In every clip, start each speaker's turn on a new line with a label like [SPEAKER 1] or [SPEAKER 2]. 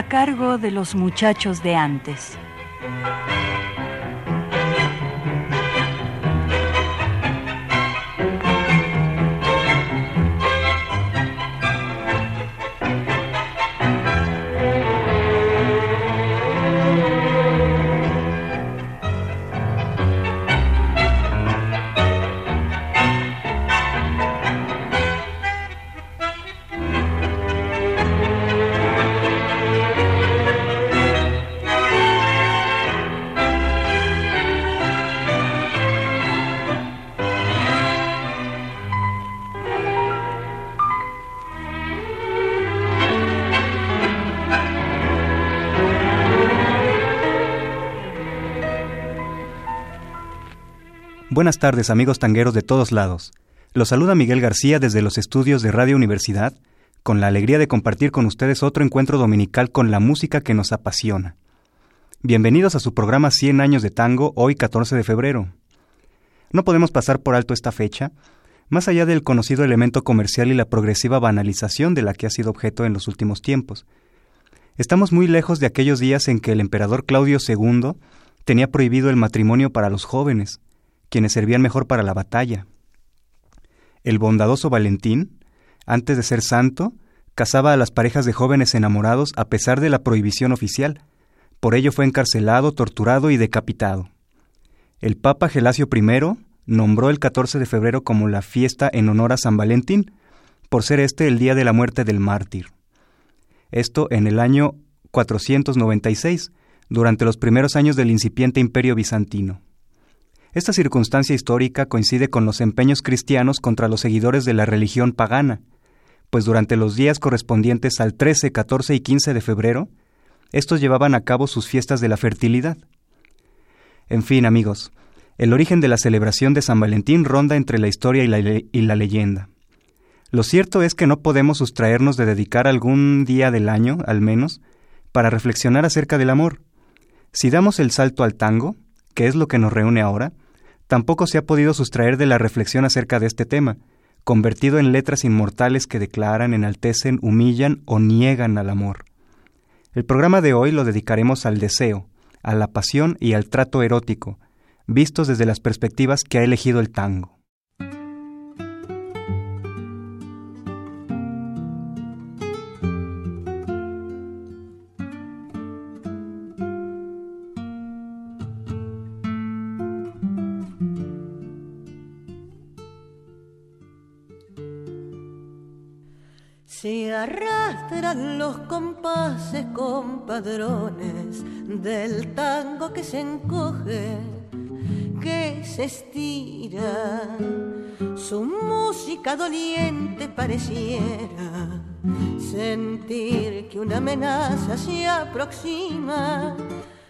[SPEAKER 1] A cargo de los muchachos de antes.
[SPEAKER 2] Buenas tardes amigos tangueros de todos lados. Los saluda Miguel García desde los estudios de Radio Universidad, con la alegría de compartir con ustedes otro encuentro dominical con la música que nos apasiona. Bienvenidos a su programa 100 años de tango, hoy 14 de febrero. No podemos pasar por alto esta fecha, más allá del conocido elemento comercial y la progresiva banalización de la que ha sido objeto en los últimos tiempos. Estamos muy lejos de aquellos días en que el emperador Claudio II tenía prohibido el matrimonio para los jóvenes, quienes servían mejor para la batalla. El bondadoso Valentín, antes de ser santo, casaba a las parejas de jóvenes enamorados a pesar de la prohibición oficial. Por ello fue encarcelado, torturado y decapitado. El Papa Gelasio I nombró el 14 de febrero como la fiesta en honor a San Valentín, por ser este el día de la muerte del mártir. Esto en el año 496, durante los primeros años del incipiente imperio bizantino. Esta circunstancia histórica coincide con los empeños cristianos contra los seguidores de la religión pagana, pues durante los días correspondientes al 13, 14 y 15 de febrero, estos llevaban a cabo sus fiestas de la fertilidad. En fin, amigos, el origen de la celebración de San Valentín ronda entre la historia y la, y la leyenda. Lo cierto es que no podemos sustraernos de dedicar algún día del año, al menos, para reflexionar acerca del amor. Si damos el salto al tango, que es lo que nos reúne ahora, tampoco se ha podido sustraer de la reflexión acerca de este tema, convertido en letras inmortales que declaran, enaltecen, humillan o niegan al amor. El programa de hoy lo dedicaremos al deseo, a la pasión y al trato erótico, vistos desde las perspectivas que ha elegido el tango.
[SPEAKER 3] Los compases compadrones del tango que se encoge, que se estira. Su música doliente pareciera sentir que una amenaza se aproxima.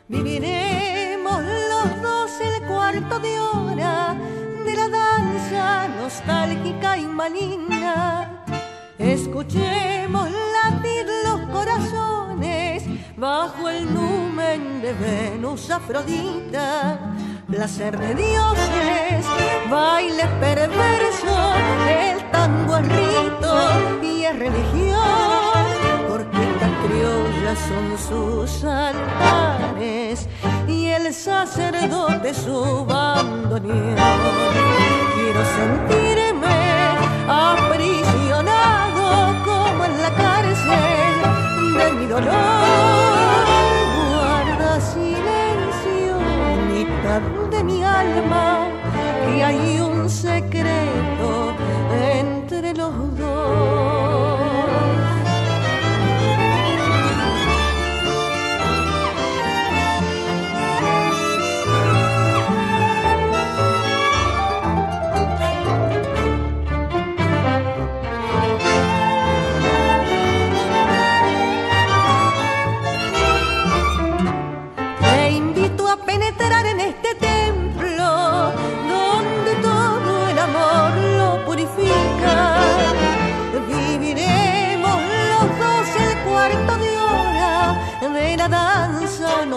[SPEAKER 3] Viviremos los dos el cuarto de hora de la danza nostálgica y maligna Escuchemos los corazones bajo el numen de Venus Afrodita. Placer de dioses, baile perverso, el tango es rito y es religión, porque estas criollas son sus altares y el sacerdote su bandoneón. Quiero sentirme de mi dolor. Guarda silencio, mitad de mi alma, que hay un secreto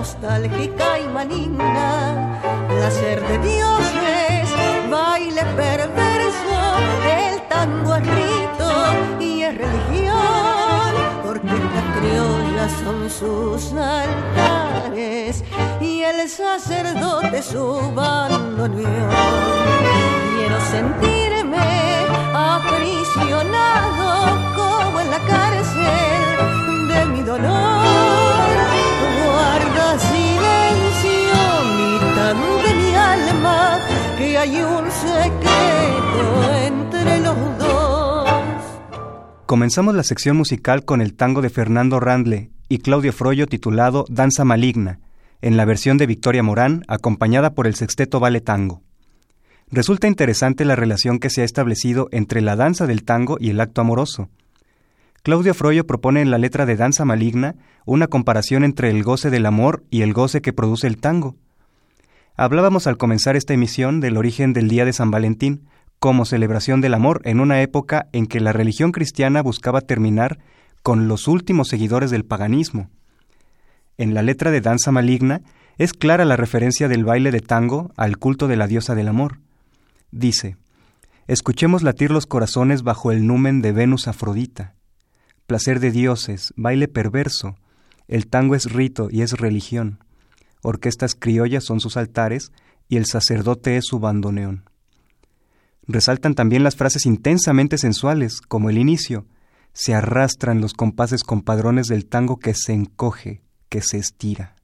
[SPEAKER 3] nostálgica y maligna, placer de dioses, baile perverso, el tango es rito y es religión, porque las criollas son sus altares y el sacerdote su bandoneón. Quiero sentirme hay un secreto entre los dos.
[SPEAKER 2] Comenzamos la sección musical con el tango de Fernando Randle y Claudio Froyo titulado Danza Maligna, en la versión de Victoria Morán, acompañada por el sexteto Vale Tango. Resulta interesante la relación que se ha establecido entre la danza del tango y el acto amoroso. Claudio Froyo propone en la letra de Danza Maligna una comparación entre el goce del amor y el goce que produce el tango. Hablábamos al comenzar esta emisión del origen del Día de San Valentín como celebración del amor en una época en que la religión cristiana buscaba terminar con los últimos seguidores del paganismo. En la letra de Danza Maligna es clara la referencia del baile de tango al culto de la diosa del amor dice, Escuchemos latir los corazones bajo el numen de Venus Afrodita. Placer de dioses, baile perverso, el tango es rito y es religión. Orquestas criollas son sus altares y el sacerdote es su bandoneón. Resaltan también las frases intensamente sensuales, como el inicio. Se arrastran los compases compadrones del tango que se encoge, que se estira.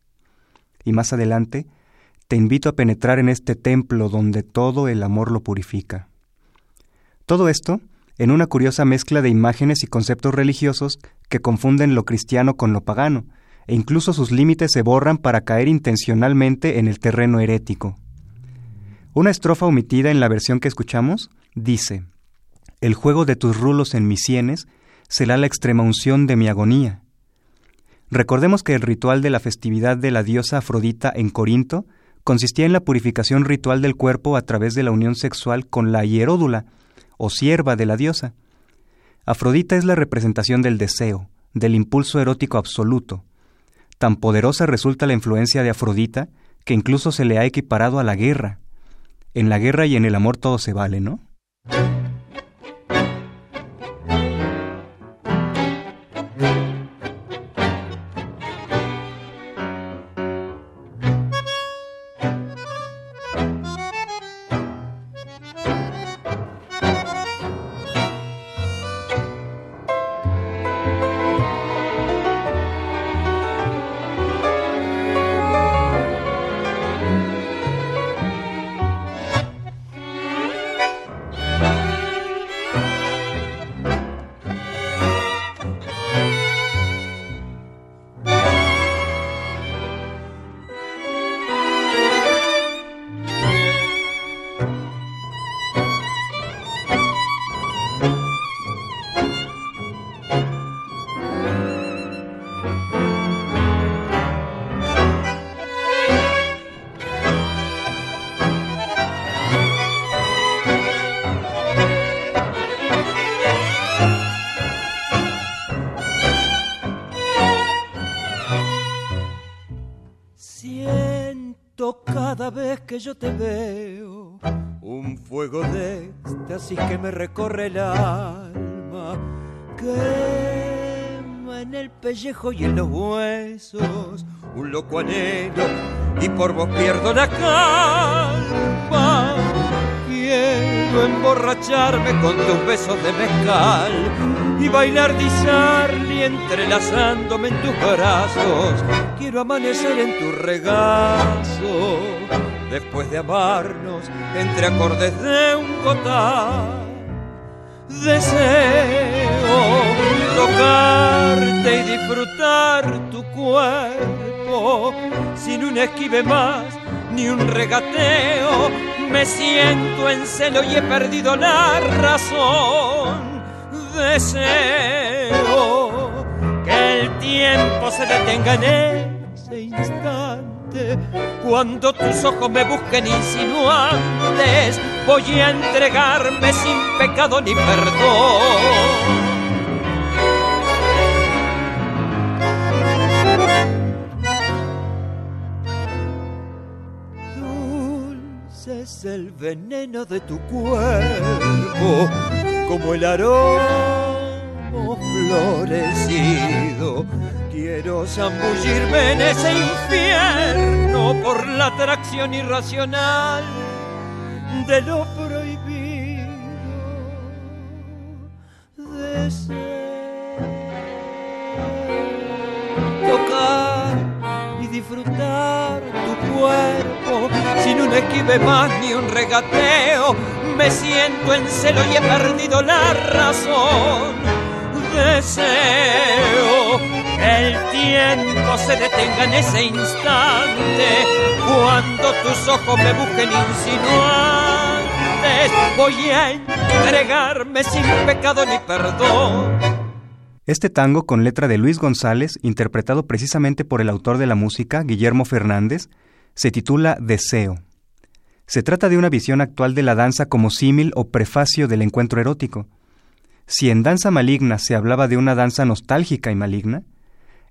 [SPEAKER 2] Y más adelante, te invito a penetrar en este templo donde todo el amor lo purifica. Todo esto en una curiosa mezcla de imágenes y conceptos religiosos que confunden lo cristiano con lo pagano, e incluso sus límites se borran para caer intencionalmente en el terreno herético. Una estrofa omitida en la versión que escuchamos dice, El juego de tus rulos en mis sienes será la extrema unción de mi agonía. Recordemos que el ritual de la festividad de la diosa Afrodita en Corinto consistía en la purificación ritual del cuerpo a través de la unión sexual con la hieródula, o sierva de la diosa. Afrodita es la representación del deseo, del impulso erótico absoluto. Tan poderosa resulta la influencia de Afrodita que incluso se le ha equiparado a la guerra. En la guerra y en el amor todo se vale, ¿no?
[SPEAKER 4] Quema en el pellejo y en los huesos, un loco anhelo y por vos pierdo la calma. Quiero emborracharme con tus besos de mezcal y bailar disarli entrelazándome en tus brazos. Quiero amanecer en tu regazo después de amarnos entre acordes de un cotar. Deseo tocarte y disfrutar tu cuerpo sin un esquive más ni un regateo. Me siento en celo y he perdido la razón. Deseo que el tiempo se detenga en ese instante cuando tus ojos me busquen insinuantes, voy a entregarme sin pecado ni perdón. Es el veneno de tu cuerpo, como el aroma florecido. Quiero zambullirme en ese infierno por la atracción irracional de lo prohibido. Deseo tocar y disfrutar tu cuerpo sin un equive más ni un regateo. Me siento en celo y he perdido la razón. Deseo que el tiempo se detenga en ese instante cuando tus ojos me busquen insinuantes. Voy a entregarme sin pecado ni perdón.
[SPEAKER 2] Este tango con letra de Luis González, interpretado precisamente por el autor de la música, Guillermo Fernández, se titula Deseo. Se trata de una visión actual de la danza como símil o prefacio del encuentro erótico. Si en Danza Maligna se hablaba de una danza nostálgica y maligna,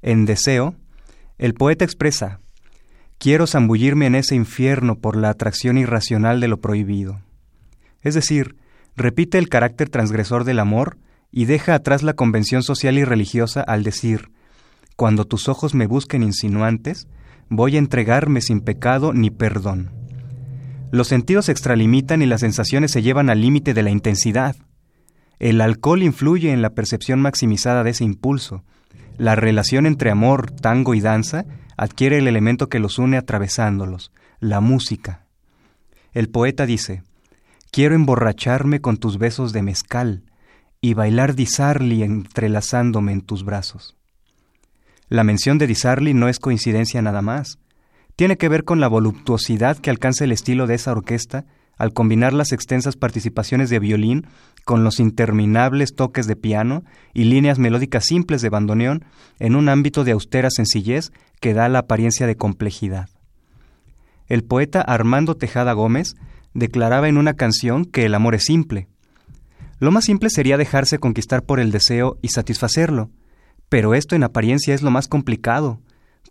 [SPEAKER 2] en Deseo, el poeta expresa, quiero zambullirme en ese infierno por la atracción irracional de lo prohibido. Es decir, repite el carácter transgresor del amor y deja atrás la convención social y religiosa al decir, cuando tus ojos me busquen insinuantes, voy a entregarme sin pecado ni perdón. Los sentidos se extralimitan y las sensaciones se llevan al límite de la intensidad. El alcohol influye en la percepción maximizada de ese impulso. La relación entre amor, tango y danza adquiere el elemento que los une atravesándolos, la música. El poeta dice, Quiero emborracharme con tus besos de mezcal y bailar Disarli entrelazándome en tus brazos. La mención de Disarli no es coincidencia nada más. Tiene que ver con la voluptuosidad que alcanza el estilo de esa orquesta al combinar las extensas participaciones de violín con los interminables toques de piano y líneas melódicas simples de bandoneón en un ámbito de austera sencillez que da la apariencia de complejidad. El poeta Armando Tejada Gómez declaraba en una canción que el amor es simple. Lo más simple sería dejarse conquistar por el deseo y satisfacerlo, pero esto en apariencia es lo más complicado,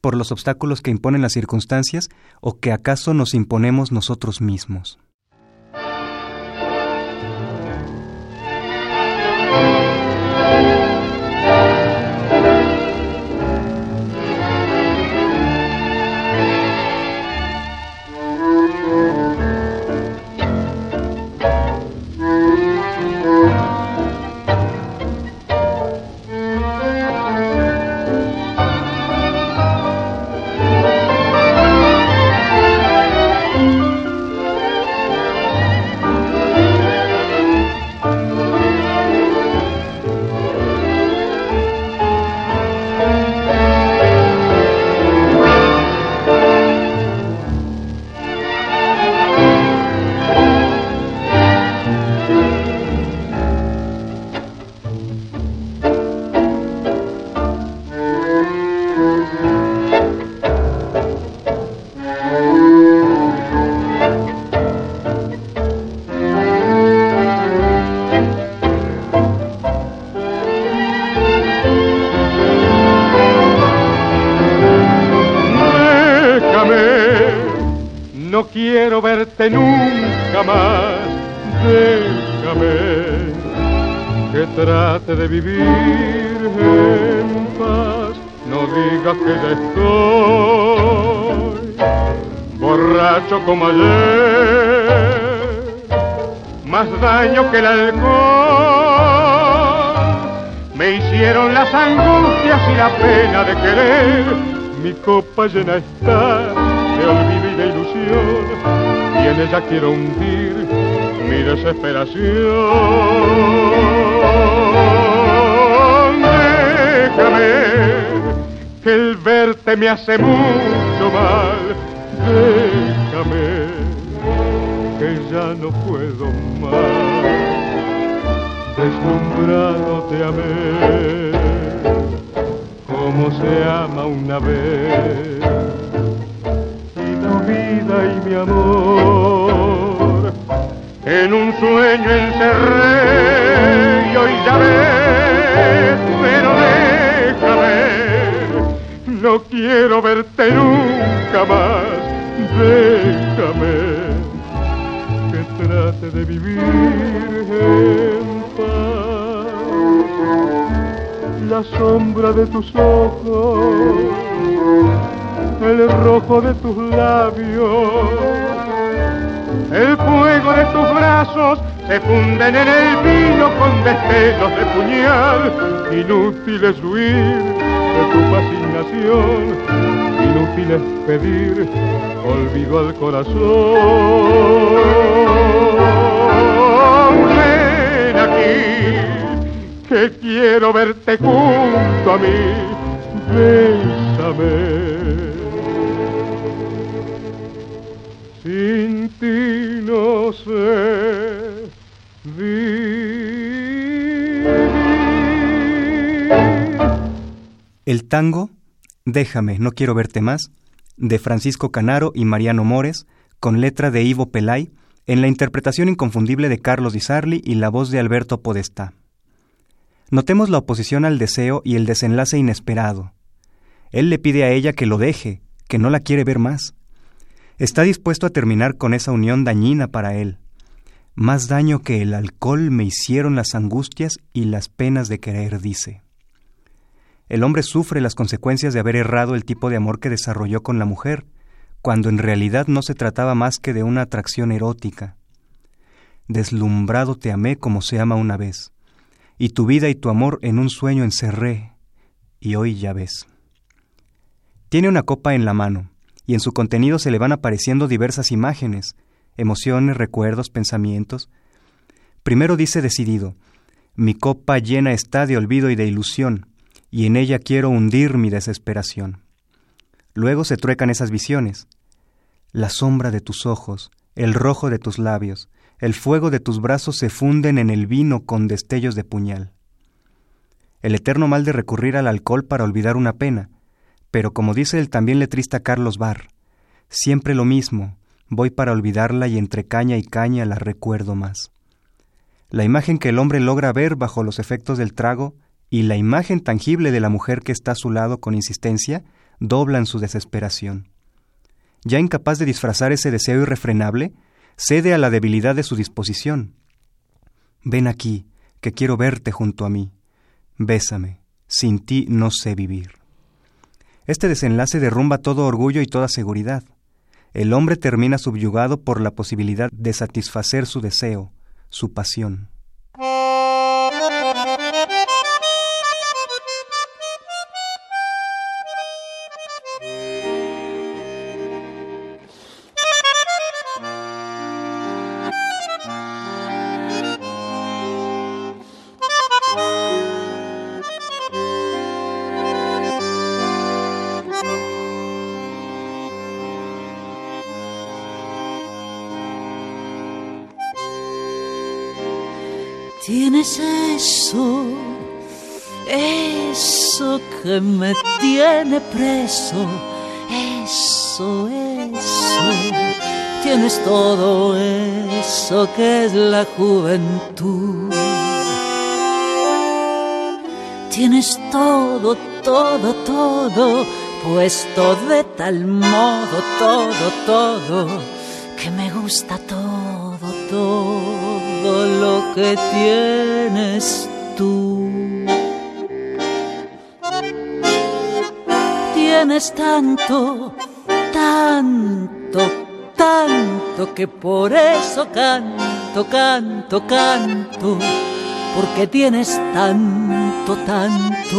[SPEAKER 2] por los obstáculos que imponen las circunstancias o que acaso nos imponemos nosotros mismos.
[SPEAKER 5] De vivir en paz. No digas que ya estoy borracho como ayer. Más daño que el alcohol me hicieron las angustias y la pena de querer. Mi copa llena está de olvido y de ilusión y en ella quiero hundir mi desesperación. Que el verte me hace mucho mal. Déjame que ya no puedo más. Deslumbrado te amé como se ama una vez. Y la vida y mi amor en un sueño encerré hoy ya ves, no quiero verte nunca más, déjame que trate de vivir en paz. La sombra de tus ojos, el rojo de tus labios, el fuego de tus brazos se funden en el vino con destellos de puñal, inútiles huir de tu fascinación inútil es pedir olvido al corazón. Ven aquí, que quiero verte junto a mí, bésame. Sin ti no sé vivir.
[SPEAKER 2] El tango Déjame, no quiero verte más, de Francisco Canaro y Mariano Mores, con letra de Ivo Pelay, en la interpretación inconfundible de Carlos Di Sarli y la voz de Alberto Podestá. Notemos la oposición al deseo y el desenlace inesperado. Él le pide a ella que lo deje, que no la quiere ver más. Está dispuesto a terminar con esa unión dañina para él. Más daño que el alcohol me hicieron las angustias y las penas de querer, dice el hombre sufre las consecuencias de haber errado el tipo de amor que desarrolló con la mujer, cuando en realidad no se trataba más que de una atracción erótica. Deslumbrado te amé como se ama una vez, y tu vida y tu amor en un sueño encerré, y hoy ya ves. Tiene una copa en la mano, y en su contenido se le van apareciendo diversas imágenes, emociones, recuerdos, pensamientos. Primero dice decidido, mi copa llena está de olvido y de ilusión, y en ella quiero hundir mi desesperación. Luego se truecan esas visiones. La sombra de tus ojos, el rojo de tus labios, el fuego de tus brazos se funden en el vino con destellos de puñal. El eterno mal de recurrir al alcohol para olvidar una pena, pero como dice el también letrista Carlos Barr, siempre lo mismo, voy para olvidarla y entre caña y caña la recuerdo más. La imagen que el hombre logra ver bajo los efectos del trago y la imagen tangible de la mujer que está a su lado con insistencia doblan su desesperación. Ya incapaz de disfrazar ese deseo irrefrenable, cede a la debilidad de su disposición. Ven aquí, que quiero verte junto a mí. Bésame, sin ti no sé vivir. Este desenlace derrumba todo orgullo y toda seguridad. El hombre termina subyugado por la posibilidad de satisfacer su deseo, su pasión.
[SPEAKER 6] Tienes eso, eso que me tiene preso, eso, eso. Tienes todo eso que es la juventud. Tienes todo, todo, todo, puesto de tal modo, todo, todo, que me gusta todo, todo lo que tienes tú. Tienes tanto, tanto, tanto que por eso canto, canto, canto, porque tienes tanto, tanto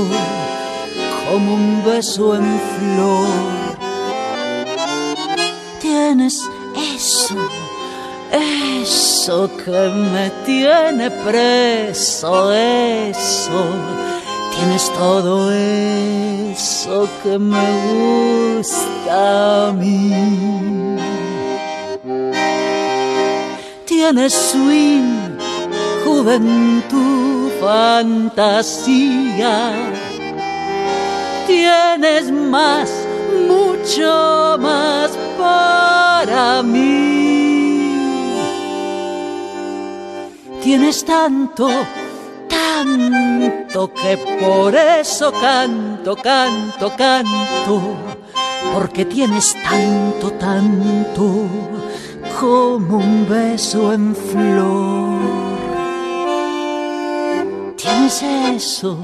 [SPEAKER 6] como un beso en flor. Tienes eso eso que me tiene preso, eso, tienes todo eso que me gusta a mí. Tienes swing, juventud, fantasía. Tienes más, mucho más para mí. Tienes tanto, tanto que por eso canto, canto, canto, porque tienes tanto, tanto como un beso en flor. Tienes eso,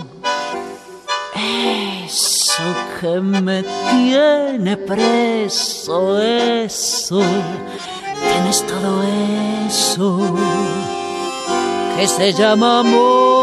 [SPEAKER 6] eso que me tiene preso, eso. Tienes todo eso que se llama amor.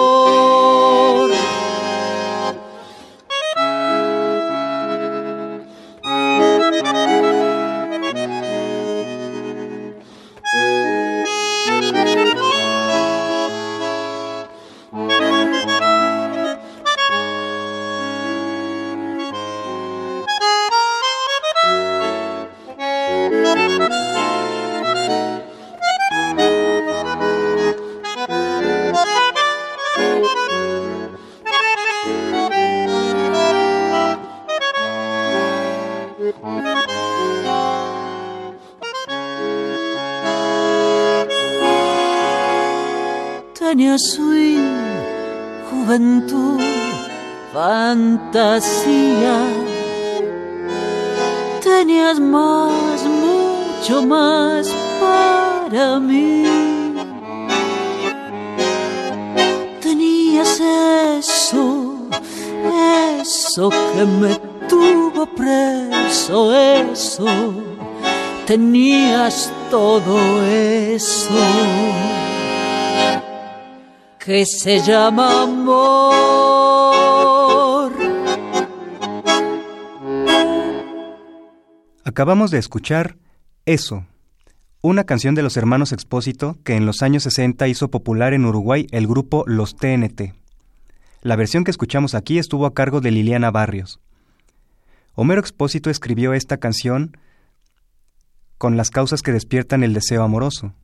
[SPEAKER 6] Tenías todo eso que se llama amor.
[SPEAKER 2] Acabamos de escuchar Eso, una canción de los hermanos Expósito que en los años 60 hizo popular en Uruguay el grupo Los TNT. La versión que escuchamos aquí estuvo a cargo de Liliana Barrios. Homero Expósito escribió esta canción con las causas que despiertan el deseo amoroso.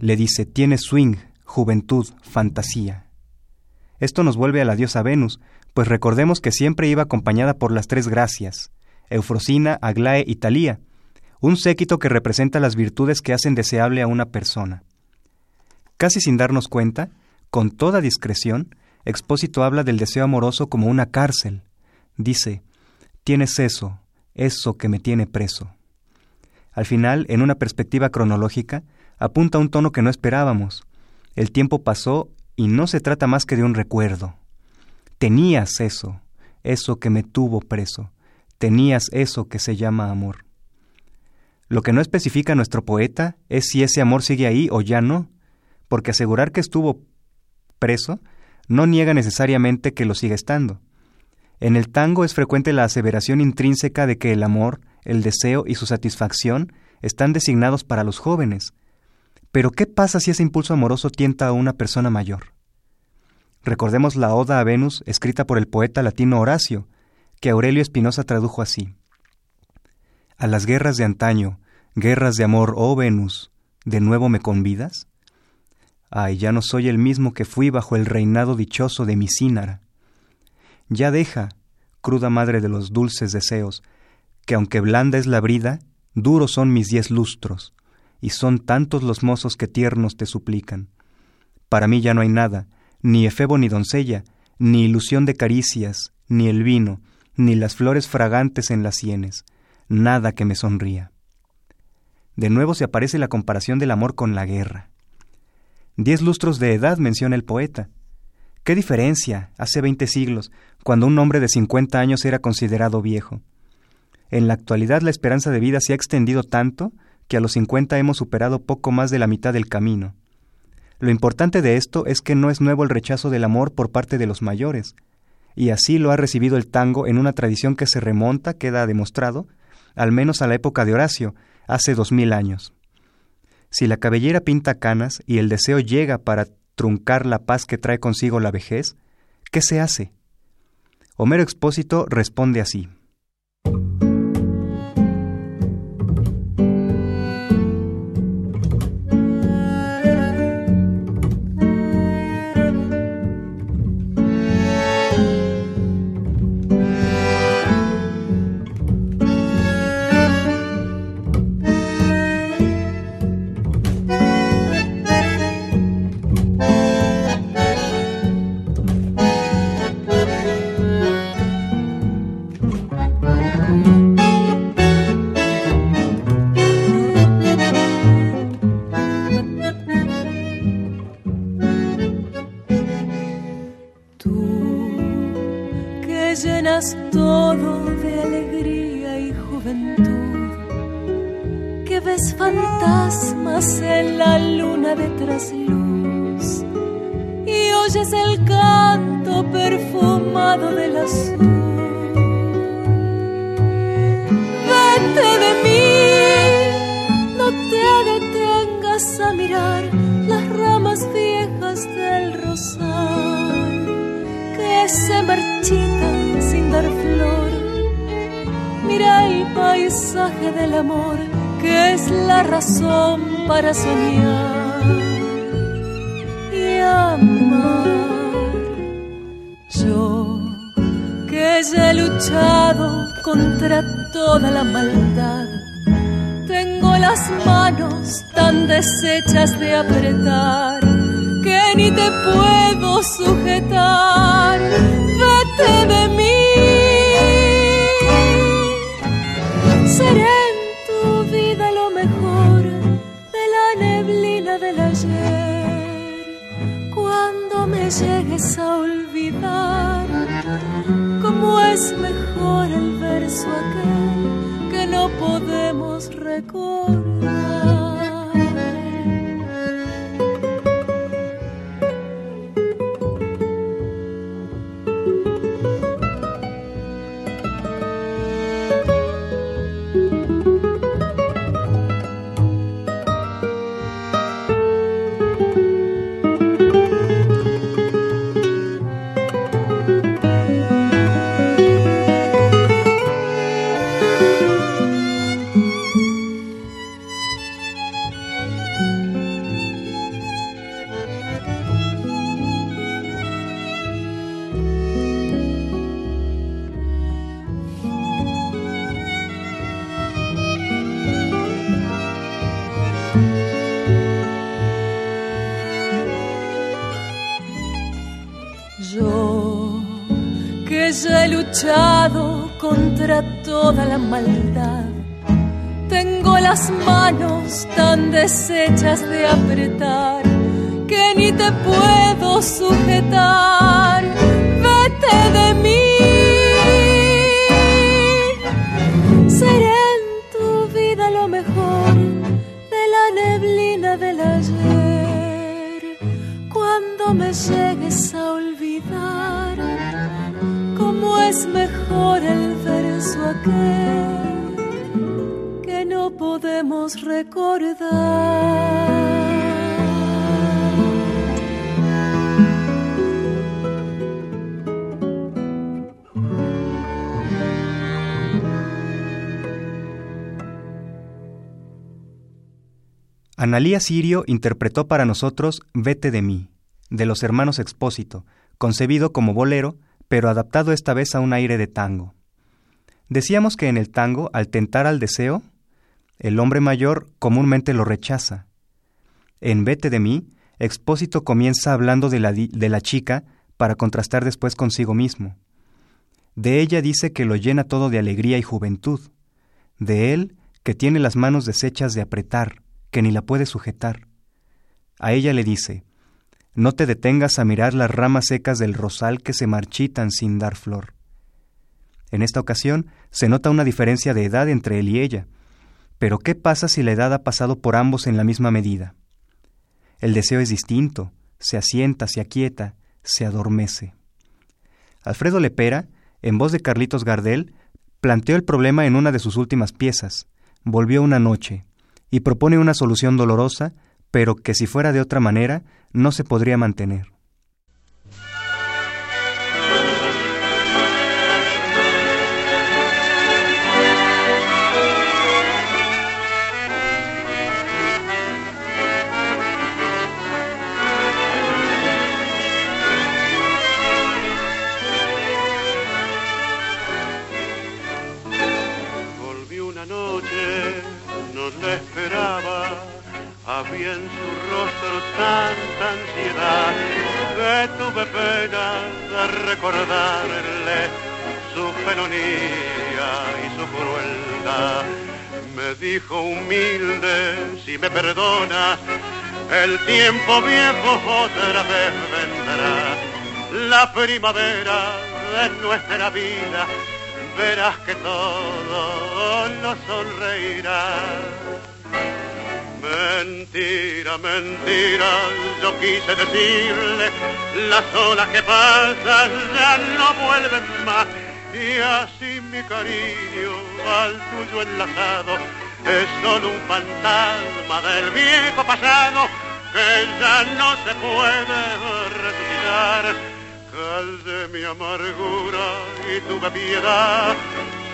[SPEAKER 2] Le dice, tiene swing, juventud, fantasía. Esto nos vuelve a la diosa Venus, pues recordemos que siempre iba acompañada por las tres gracias, Eufrosina, Aglae y Talía, un séquito que representa las virtudes que hacen deseable a una persona. Casi sin darnos cuenta, con toda discreción, Expósito habla del deseo amoroso como una cárcel. Dice, tienes eso, eso que me tiene preso. Al final, en una perspectiva cronológica, apunta un tono que no esperábamos, el tiempo pasó y no se trata más que de un recuerdo. Tenías eso, eso que me tuvo preso. Tenías eso que se llama amor. Lo que no especifica nuestro poeta es si ese amor sigue ahí o ya no, porque asegurar que estuvo preso no niega necesariamente que lo siga estando. En el tango es frecuente la aseveración intrínseca de que el amor, el deseo y su satisfacción están designados para los jóvenes, pero ¿qué pasa si ese impulso amoroso tienta a una persona mayor? Recordemos la Oda a Venus escrita por el poeta latino Horacio, que Aurelio Espinosa tradujo así. A las guerras de antaño, guerras de amor, oh Venus, ¿de nuevo me convidas? Ay, ya no soy el mismo que fui bajo el reinado dichoso de mi. Ya deja, cruda madre de los dulces deseos, que aunque blanda es la brida, duros son mis diez lustros y son tantos los mozos que tiernos te suplican. Para mí ya no hay nada, ni efebo ni doncella, ni ilusión de caricias, ni el vino, ni las flores fragantes en las sienes, nada que me sonría. De nuevo se aparece la comparación del amor con la guerra. Diez lustros de edad menciona el poeta. ¿Qué diferencia hace veinte siglos, cuando un hombre de cincuenta años era considerado viejo? En la actualidad la esperanza de vida se ha extendido tanto que a los 50 hemos superado poco más de la mitad del camino. Lo importante de esto es que no es nuevo el rechazo del amor por parte de los mayores, y así lo ha recibido el tango en una tradición que se remonta, queda demostrado, al menos a la época de Horacio, hace dos mil años. Si la cabellera pinta canas y el deseo llega para truncar la paz que trae consigo la vejez, ¿qué se hace? Homero Expósito responde así.
[SPEAKER 7] Luna de trasluz y oyes el canto perfumado del azul. Vete de mí, no te detengas a mirar las ramas viejas del rosal que se marchitan sin dar flor. Mira el paisaje del amor que es la razón para soñar amar. Yo que ya he luchado contra toda la maldad. Tengo las manos tan deshechas de apretar que ni te puedo sujetar. Vete de mí. Llegues a olvidar, cómo es mejor el verso aquel que no podemos recordar. Luchado contra toda la maldad, tengo las manos tan deshechas de apretar que ni te puedo sujetar. Vete de mí. Mejor el verso aquel que no podemos recordar.
[SPEAKER 2] Analía Sirio interpretó para nosotros Vete de mí, de los hermanos Expósito, concebido como bolero, pero adaptado esta vez a un aire de tango. Decíamos que en el tango, al tentar al deseo, el hombre mayor comúnmente lo rechaza. En Vete de mí, Expósito comienza hablando de la, de la chica para contrastar después consigo mismo. De ella dice que lo llena todo de alegría y juventud. De él, que tiene las manos deshechas de apretar, que ni la puede sujetar. A ella le dice, no te detengas a mirar las ramas secas del rosal que se marchitan sin dar flor. En esta ocasión se nota una diferencia de edad entre él y ella, pero ¿qué pasa si la edad ha pasado por ambos en la misma medida? El deseo es distinto, se asienta, se aquieta, se adormece. Alfredo Lepera, en voz de Carlitos Gardel, planteó el problema en una de sus últimas piezas, Volvió una noche, y propone una solución dolorosa, pero que si fuera de otra manera, no se podría mantener.
[SPEAKER 8] Y su crueldad. Me dijo humilde, si me perdona, el tiempo viejo otra vez vendrá. La primavera de nuestra vida, verás que todo nos sonreirá. Mentira, mentira, yo quise decirle, las olas que pasan ya no vuelven más. Y así mi cariño al tuyo enlazado es solo un fantasma del viejo pasado que ya no se puede resucitar. Calle mi amargura y tuve piedad,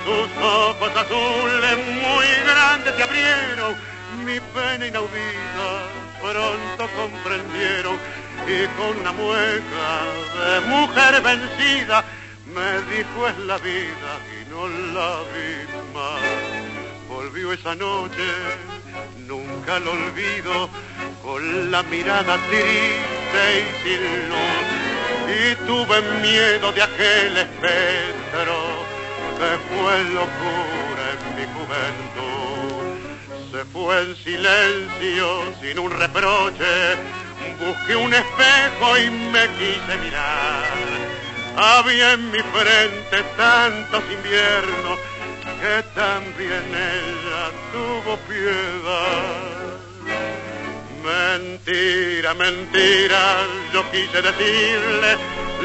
[SPEAKER 8] tus ojos azules muy grandes se abrieron, mi pena inaudita pronto comprendieron y con una mueca de mujer vencida me dijo es la vida y no la vi más volvió esa noche, nunca lo olvido, con la mirada triste y sin luz. Y tuve miedo de aquel espectro que fue locura en mi juventud. Se fue en silencio, sin un reproche, busqué un espejo y me quise mirar. Había en mi frente tantos inviernos que también ella tuvo piedad. Mentira, mentira, yo quise decirle,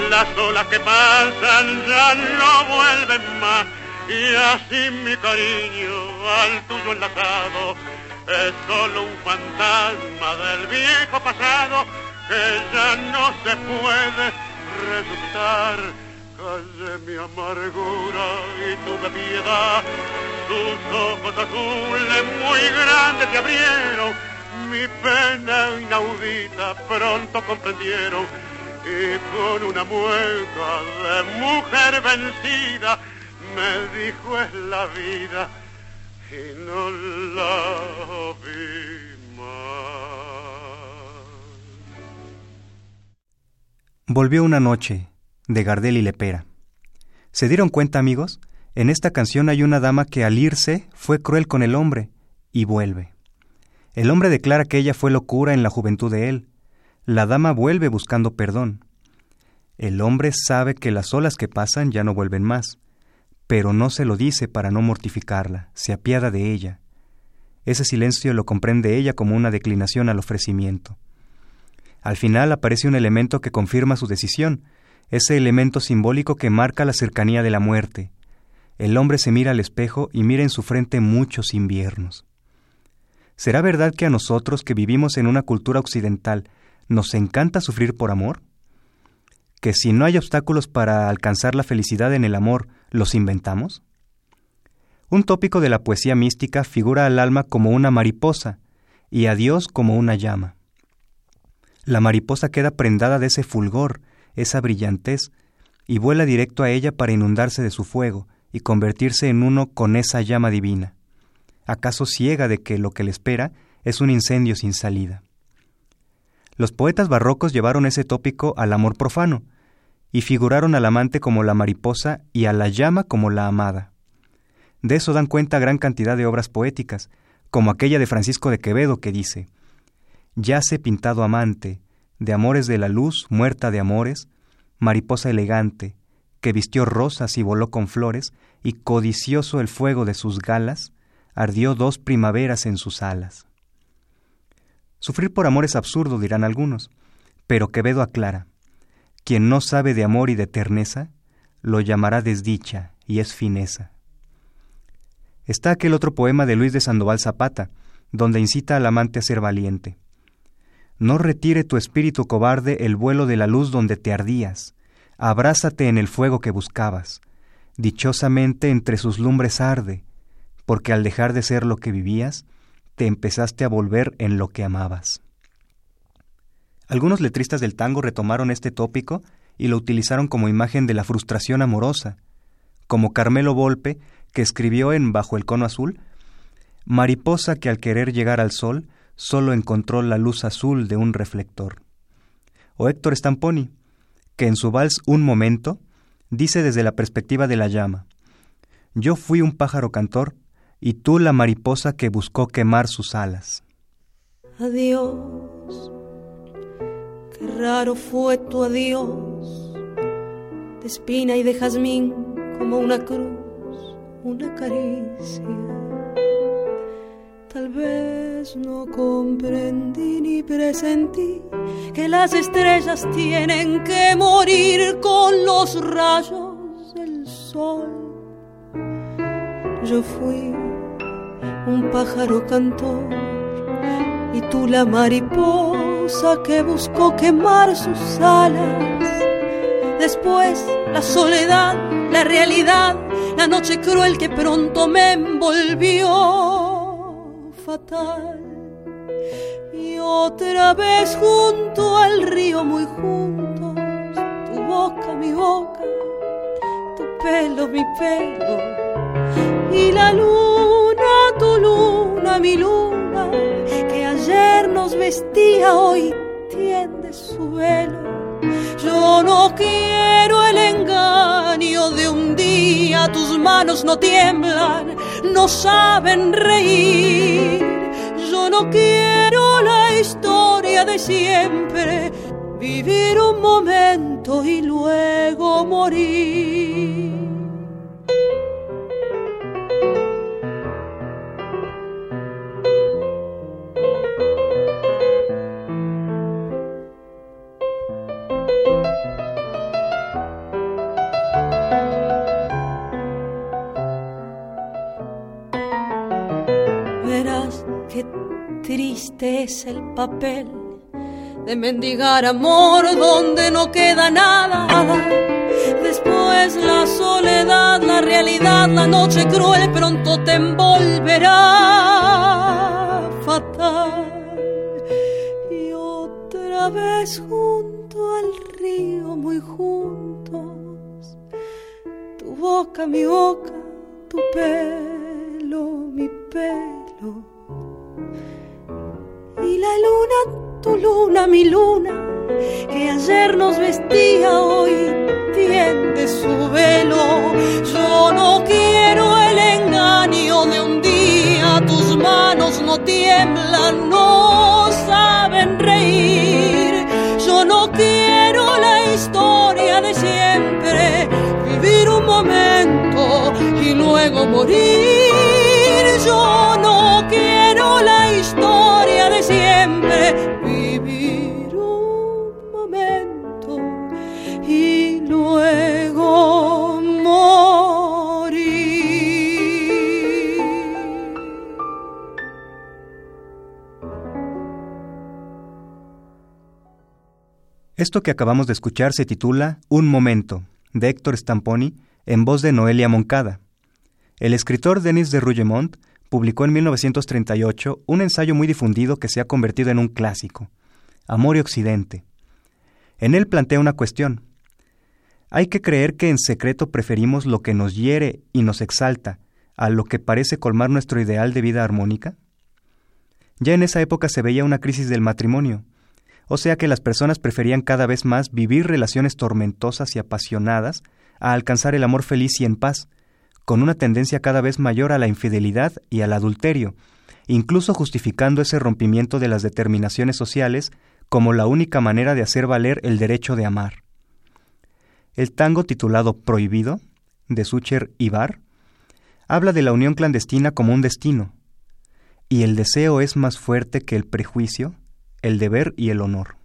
[SPEAKER 8] las olas que pasan ya no vuelven más. Y así mi cariño al tuyo enlazado es solo un fantasma del viejo pasado que ya no se puede resucitar calle mi amargura y tuve piedad. Tus ojos azules muy grandes se abrieron, mi pena inaudita pronto comprendieron. Y con una mueca de mujer vencida me dijo es la vida y no la vi
[SPEAKER 2] Volvió una noche de Gardel y Lepera. ¿Se dieron cuenta, amigos? En esta canción hay una dama que al irse fue cruel con el hombre y vuelve. El hombre declara que ella fue locura en la juventud de él. La dama vuelve buscando perdón. El hombre sabe que las olas que pasan ya no vuelven más, pero no se lo dice para no mortificarla, se apiada de ella. Ese silencio lo comprende ella como una declinación al ofrecimiento. Al final aparece un elemento que confirma su decisión, ese elemento simbólico que marca la cercanía de la muerte. El hombre se mira al espejo y mira en su frente muchos inviernos. ¿Será verdad que a nosotros que vivimos en una cultura occidental nos encanta sufrir por amor? ¿Que si no hay obstáculos para alcanzar la felicidad en el amor, los inventamos? Un tópico de la poesía mística figura al alma como una mariposa y a Dios como una llama. La mariposa queda prendada de ese fulgor, esa brillantez, y vuela directo a ella para inundarse de su fuego y convertirse en uno con esa llama divina. ¿Acaso ciega de que lo que le espera es un incendio sin salida? Los poetas barrocos llevaron ese tópico al amor profano, y figuraron al amante como la mariposa y a la llama como la amada. De eso dan cuenta gran cantidad de obras poéticas, como aquella de Francisco de Quevedo que dice, Yace pintado amante, de amores de la luz, muerta de amores, mariposa elegante, que vistió rosas y voló con flores, y codicioso el fuego de sus galas, ardió dos primaveras en sus alas. Sufrir por amor es absurdo, dirán algunos, pero Quevedo aclara, quien no sabe de amor y de terneza, lo llamará desdicha y es fineza. Está aquel otro poema de Luis de Sandoval Zapata, donde incita al amante a ser valiente. No retire tu espíritu cobarde el vuelo de la luz donde te ardías. Abrázate en el fuego que buscabas. Dichosamente entre sus lumbres arde, porque al dejar de ser lo que vivías, te empezaste a volver en lo que amabas. Algunos letristas del tango retomaron este tópico y lo utilizaron como imagen de la frustración amorosa, como Carmelo Volpe, que escribió en Bajo el cono azul, Mariposa que al querer llegar al sol solo encontró la luz azul de un reflector. O Héctor Stamponi, que en su vals Un momento dice desde la perspectiva de la llama, Yo fui un pájaro cantor y tú la mariposa que buscó quemar sus alas.
[SPEAKER 7] Adiós, qué raro fue tu adiós, de espina y de jazmín como una cruz, una caricia. Tal vez no comprendí ni presentí que las estrellas tienen que morir con los rayos del sol. Yo fui un pájaro cantor y tú la mariposa que buscó quemar sus alas. Después la soledad, la realidad, la noche cruel que pronto me envolvió fatal. Y otra vez junto al río muy juntos, tu boca, mi boca, tu pelo, mi pelo, y la luna, tu luna, mi luna, que ayer nos vestía, hoy tiende su velo. Yo no quiero el engaño de un día, tus manos no tiemblan, no saben reír. Yo no quiero la historia de siempre, vivir un momento y luego morir. Es el papel de mendigar amor donde no queda nada. Después la soledad, la realidad, la noche cruel pronto te envolverá fatal. Y otra vez junto al río, muy juntos, tu boca, mi boca, tu pelo, mi pelo y la luna, tu luna, mi luna, que ayer nos vestía, hoy tiende su velo. Yo no quiero el engaño de un día, tus manos no tiemblan, no saben reír. Yo no quiero la historia de siempre, vivir un momento y luego morir. Yo
[SPEAKER 2] Esto que acabamos de escuchar se titula Un momento, de Héctor Stamponi, en voz de Noelia Moncada. El escritor Denis de Rougemont publicó en 1938 un ensayo muy difundido que se ha convertido en un clásico, Amor y Occidente. En él plantea una cuestión. ¿Hay que creer que en secreto preferimos lo que nos hiere y nos exalta a lo que parece colmar nuestro ideal de vida armónica? Ya en esa época se veía una crisis del matrimonio, o sea que las personas preferían cada vez más vivir relaciones tormentosas y apasionadas a alcanzar el amor feliz y en paz, con una tendencia cada vez mayor a la infidelidad y al adulterio, incluso justificando ese rompimiento de las determinaciones sociales como la única manera de hacer valer el derecho de amar. El tango titulado Prohibido, de Sucher Ibar, habla de la unión clandestina como un destino, y el deseo es más fuerte que el prejuicio, el deber y el honor.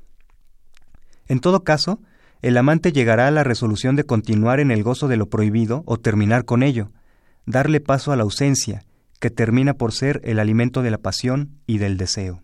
[SPEAKER 2] En todo caso, el amante llegará a la resolución de continuar en el gozo de lo prohibido o terminar con ello, darle paso a la ausencia, que termina por ser el alimento de la pasión y del deseo.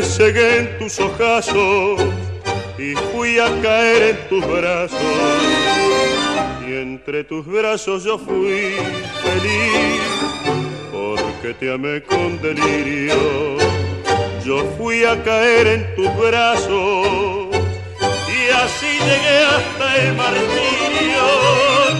[SPEAKER 8] Me en tus ojazos
[SPEAKER 9] fui a caer en tus brazos y entre tus brazos yo fui feliz porque te amé con delirio. Yo fui a caer en tus brazos y así llegué hasta el martirio.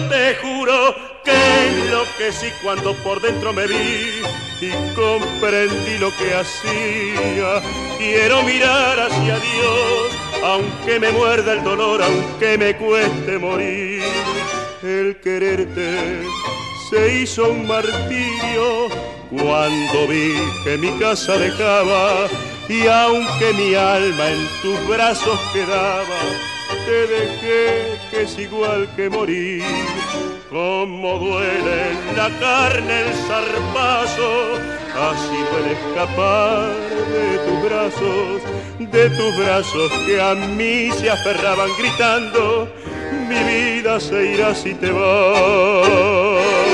[SPEAKER 9] Te juro que lo que sí cuando por dentro me vi y comprendí lo que hacía. Quiero mirar hacia Dios, aunque me muerda el dolor, aunque me cueste morir. El quererte se hizo un martirio cuando vi que mi casa dejaba y aunque mi alma en tus brazos quedaba, te dejé que es igual que morir. Como duele en la carne el zarpazo, así duele escapar de tus brazos, de tus brazos que a mí se aferraban gritando, mi vida se irá si te vas.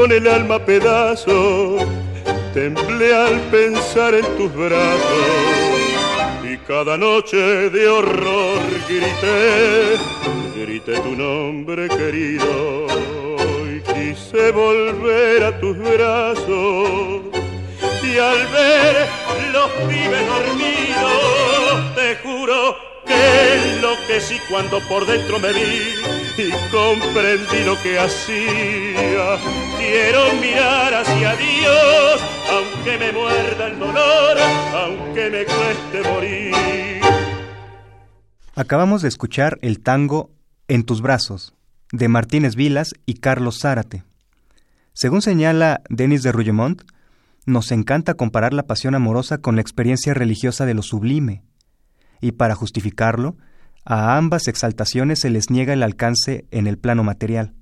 [SPEAKER 9] Con el alma pedazo, temblé al pensar en tus brazos. Y cada noche de horror grité, grité tu nombre querido y quise volver a tus brazos. Y al ver los pibes dormidos te juro que lo que sí cuando por dentro me vi comprendí lo que hacía. Quiero mirar hacia Dios, aunque me muerda el dolor, aunque me cueste morir.
[SPEAKER 2] Acabamos de escuchar el tango En tus brazos, de Martínez Vilas y Carlos Zárate. Según señala Denis de Rougemont, nos encanta comparar la pasión amorosa con la experiencia religiosa de lo sublime, y para justificarlo, a ambas exaltaciones se les niega el alcance en el plano material.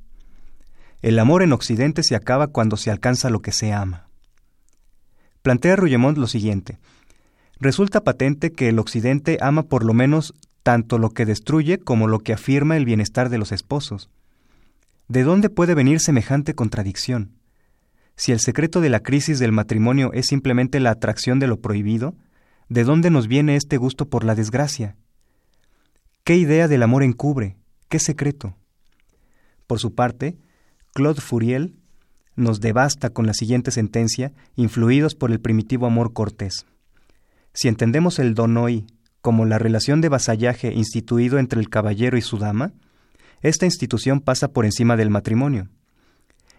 [SPEAKER 2] El amor en Occidente se acaba cuando se alcanza lo que se ama. Plantea Rougemont lo siguiente. Resulta patente que el Occidente ama por lo menos tanto lo que destruye como lo que afirma el bienestar de los esposos. ¿De dónde puede venir semejante contradicción? Si el secreto de la crisis del matrimonio es simplemente la atracción de lo prohibido, ¿de dónde nos viene este gusto por la desgracia? ¿Qué idea del amor encubre? ¿Qué secreto? Por su parte, Claude Fouriel nos devasta con la siguiente sentencia, influidos por el primitivo amor cortés. Si entendemos el donoi como la relación de vasallaje instituido entre el caballero y su dama, esta institución pasa por encima del matrimonio.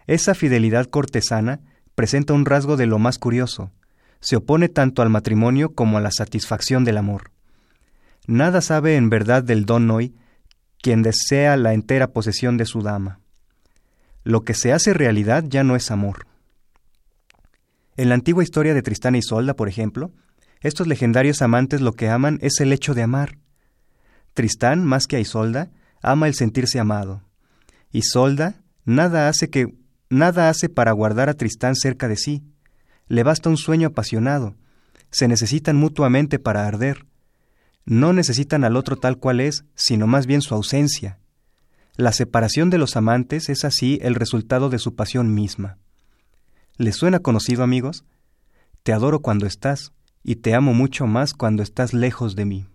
[SPEAKER 2] Esa fidelidad cortesana presenta un rasgo de lo más curioso, se opone tanto al matrimonio como a la satisfacción del amor. Nada sabe en verdad del don hoy quien desea la entera posesión de su dama. Lo que se hace realidad ya no es amor. En la antigua historia de Tristán y Isolda, por ejemplo, estos legendarios amantes lo que aman es el hecho de amar. Tristán, más que a Isolda, ama el sentirse amado. Isolda nada hace que nada hace para guardar a Tristán cerca de sí. Le basta un sueño apasionado. Se necesitan mutuamente para arder no necesitan al otro tal cual es, sino más bien su ausencia. La separación de los amantes es así el resultado de su pasión misma. ¿Les suena conocido, amigos? Te adoro cuando estás, y te amo mucho más cuando estás lejos de mí.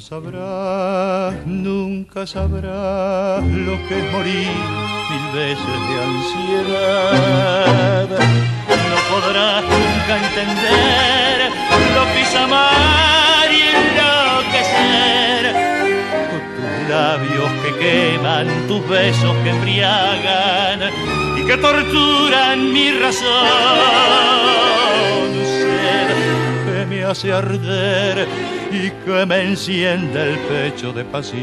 [SPEAKER 4] Sabrás, nunca sabrás lo que es morir mil veces de ansiedad. No podrás nunca entender lo que es amar y enloquecer. Con tus labios que queman, tus besos que embriagan y que torturan mi razón. Hace arder y que me enciende el pecho de pasión.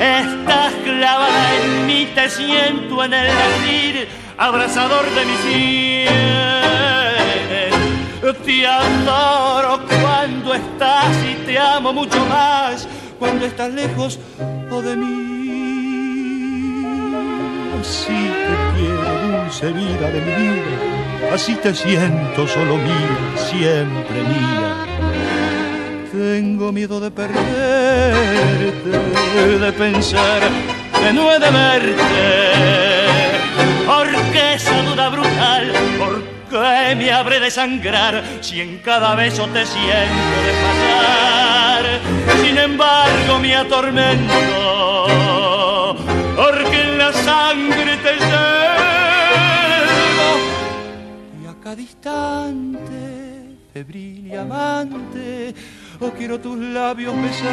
[SPEAKER 4] Estás clavada en mí, te siento en el latir, abrazador de mi piel. Te adoro cuando estás y te amo mucho más cuando estás lejos o de mí. Así te quiero, dulce vida de mi vida, así te siento solo mía, siempre mía. Tengo miedo de perderte, de pensar que no he de verte, porque esa duda brutal, porque me habré de sangrar si en cada beso te siento de pasar. Sin embargo, me atormento, porque en la sangre te llevo instante, febril y amante, o quiero tus labios besar.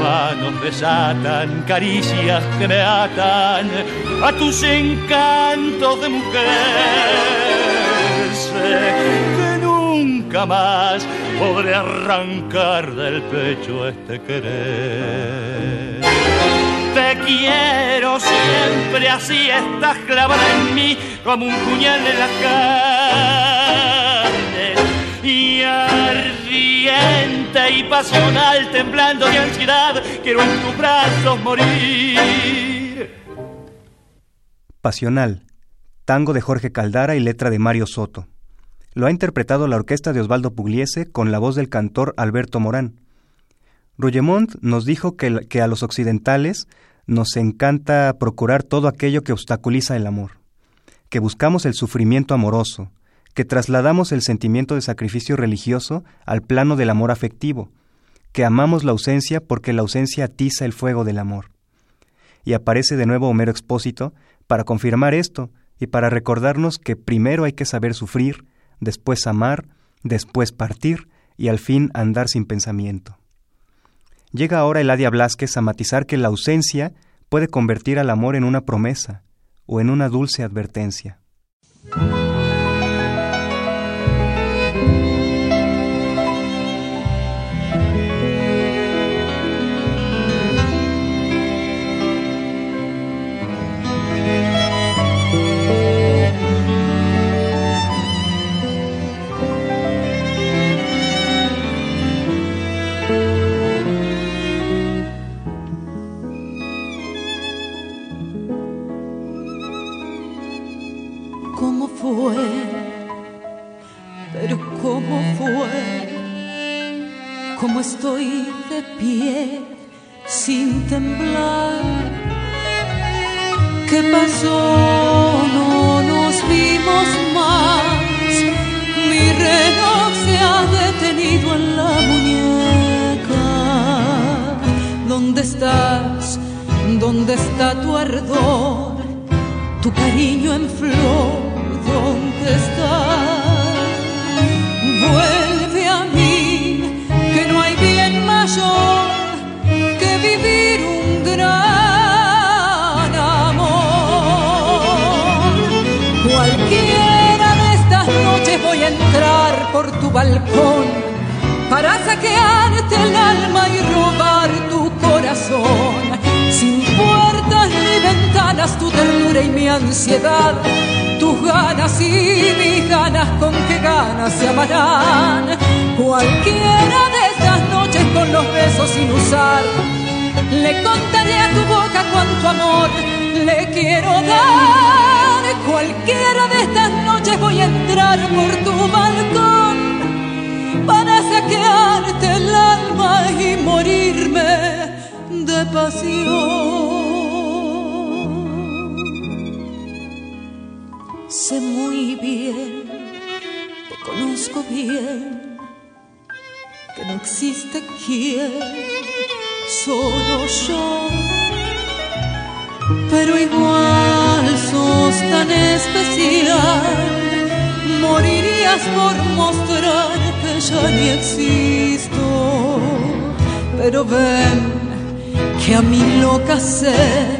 [SPEAKER 4] Manos desatan caricias que me atan a tus encantos de mujer. Sé que nunca más podré arrancar del pecho este querer. Te quiero siempre así, estás clavada en mí como un puñal en la carne. Y ardiente y pasional, temblando de ansiedad, quiero en tus brazos morir.
[SPEAKER 2] Pasional, tango de Jorge Caldara y letra de Mario Soto. Lo ha interpretado la orquesta de Osvaldo Pugliese con la voz del cantor Alberto Morán. Rougemont nos dijo que, que a los occidentales nos encanta procurar todo aquello que obstaculiza el amor, que buscamos el sufrimiento amoroso, que trasladamos el sentimiento de sacrificio religioso al plano del amor afectivo, que amamos la ausencia porque la ausencia atiza el fuego del amor. Y aparece de nuevo Homero Expósito para confirmar esto y para recordarnos que primero hay que saber sufrir, después amar, después partir y al fin andar sin pensamiento. Llega ahora Eladia Blasquez a matizar que la ausencia puede convertir al amor en una promesa o en una dulce advertencia.
[SPEAKER 7] ¿Cómo estoy de pie sin temblar? ¿Qué pasó? No nos vimos más. Mi reloj se ha detenido en la muñeca. ¿Dónde estás? ¿Dónde está tu ardor? tu cariño en flor, ¿dónde está? Vuelve por tu balcón para saquearte el alma y robar tu corazón. Sin puertas ni ventanas, tu ternura y mi ansiedad, tus ganas y mis ganas, con qué ganas se amarán. Cualquiera de estas noches con los besos sin usar, le contaré a tu boca cuánto amor le quiero dar. Cualquiera de estas noches voy a entrar por tu balcón el alma y morirme de pasión. Sé muy bien, te conozco bien, que no existe quien, solo yo, pero igual sos tan especial morirías por mostrar que ya ni existo. Pero ven que a mi loca sed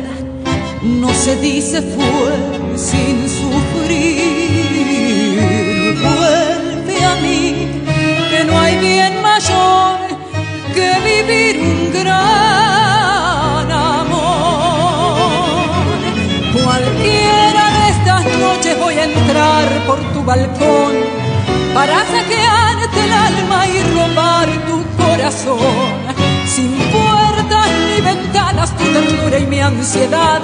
[SPEAKER 7] no se dice fue sin sufrir. Vuelve a mí, que no hay bien mayor que vivir un gran amor. Cualquiera de estas noches voy a entrar por tu balcón para saquearte el y robar tu corazón. Sin puertas ni ventanas, tu ternura y mi ansiedad,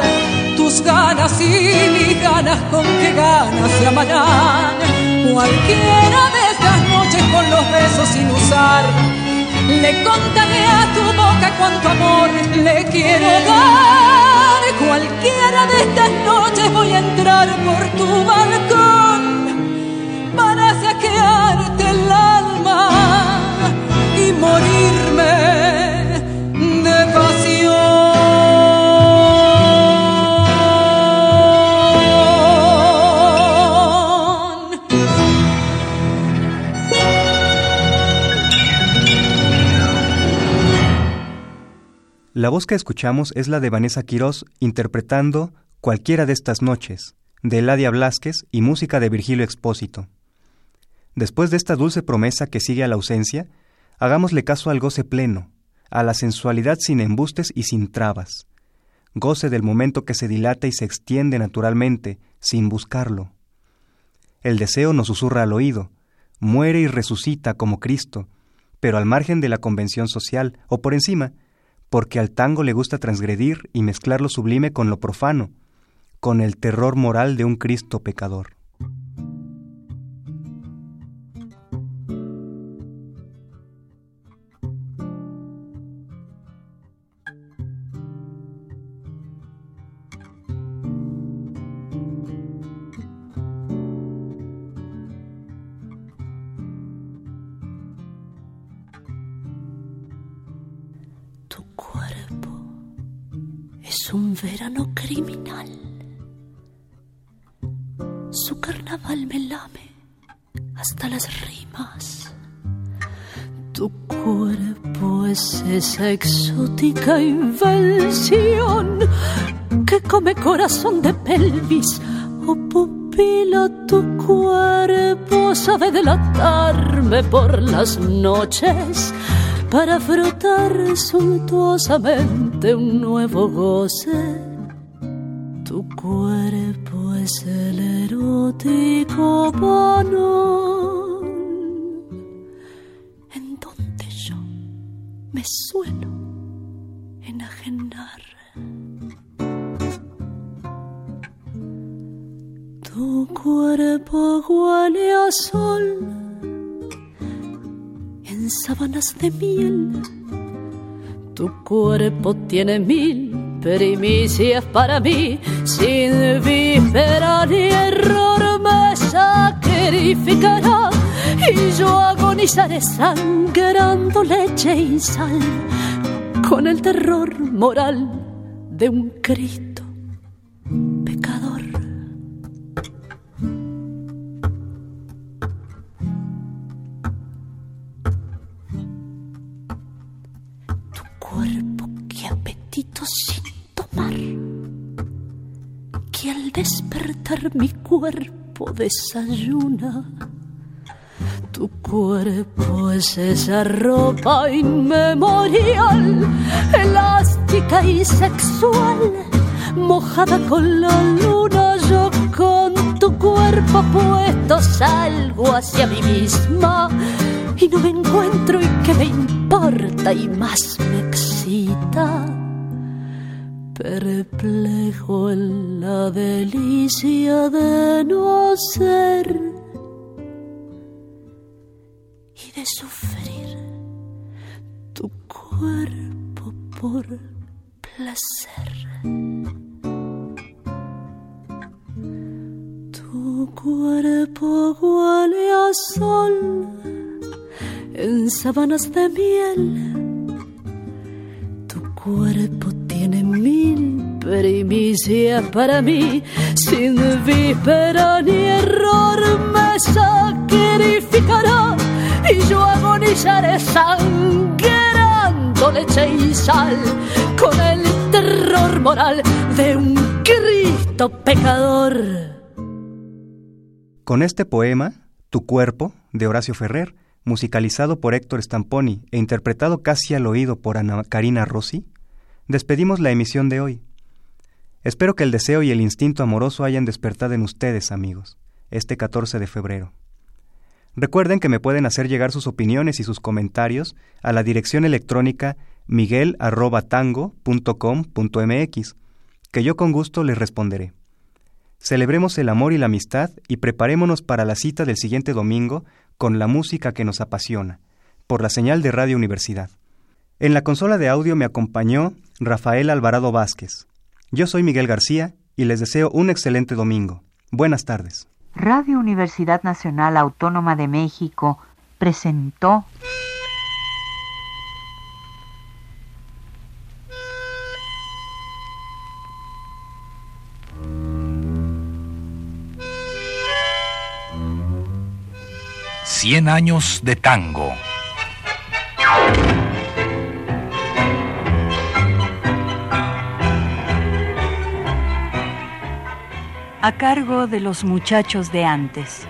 [SPEAKER 7] tus ganas y mis ganas, con qué ganas se amarán. Cualquiera de estas noches con los besos sin usar, le contaré a tu boca cuánto amor le quiero dar. Cualquiera de estas noches voy a entrar por tu balcón morirme
[SPEAKER 2] La voz que escuchamos es la de Vanessa Quirós interpretando Cualquiera de estas noches, de Eladia Blasquez y música de Virgilio Expósito. Después de esta dulce promesa que sigue a la ausencia, hagámosle caso al goce pleno, a la sensualidad sin embustes y sin trabas. Goce del momento que se dilata y se extiende naturalmente, sin buscarlo. El deseo nos susurra al oído, muere y resucita como Cristo, pero al margen de la convención social, o por encima, porque al tango le gusta transgredir y mezclar lo sublime con lo profano, con el terror moral de un Cristo pecador.
[SPEAKER 6] Esa exótica invención que come corazón de pelvis o pupila. Tu cuerpo sabe delatarme por las noches para frotar suntuosamente un nuevo goce. Sábanas de miel. Tu cuerpo tiene mil primicias para mí, sin víspera ni error me sacrificará. Y yo agonizaré sangrando leche y sal con el terror moral de un Cristo mi cuerpo desayuna. Tu cuerpo es esa ropa inmemorial, elástica y sexual, mojada con la luna. Yo con tu cuerpo puesto salgo hacia mí misma y no me encuentro y que me importa y más me excita perplejo en la delicia de no ser y de sufrir tu cuerpo por placer. Tu cuerpo huele a sol en sabanas de miel. Tu cuerpo tiene mil primicias para mí, sin víspera ni error me sacrificará y yo agonizaré sangrando leche y sal con el terror moral de un Cristo pecador.
[SPEAKER 2] Con este poema, Tu cuerpo, de Horacio Ferrer, musicalizado por Héctor Stamponi e interpretado casi al oído por Ana Karina Rossi, despedimos la emisión de hoy. Espero que el deseo y el instinto amoroso hayan despertado en ustedes, amigos, este 14 de febrero. Recuerden que me pueden hacer llegar sus opiniones y sus comentarios a la dirección electrónica miguel.tango.com.mx, que yo con gusto les responderé. Celebremos el amor y la amistad y preparémonos para la cita del siguiente domingo con la música que nos apasiona, por la señal de Radio Universidad. En la consola de audio me acompañó Rafael Alvarado Vázquez. Yo soy Miguel García y les deseo un excelente domingo. Buenas tardes.
[SPEAKER 1] Radio Universidad Nacional Autónoma de México presentó
[SPEAKER 10] Cien años de tango.
[SPEAKER 1] A cargo de los muchachos de antes.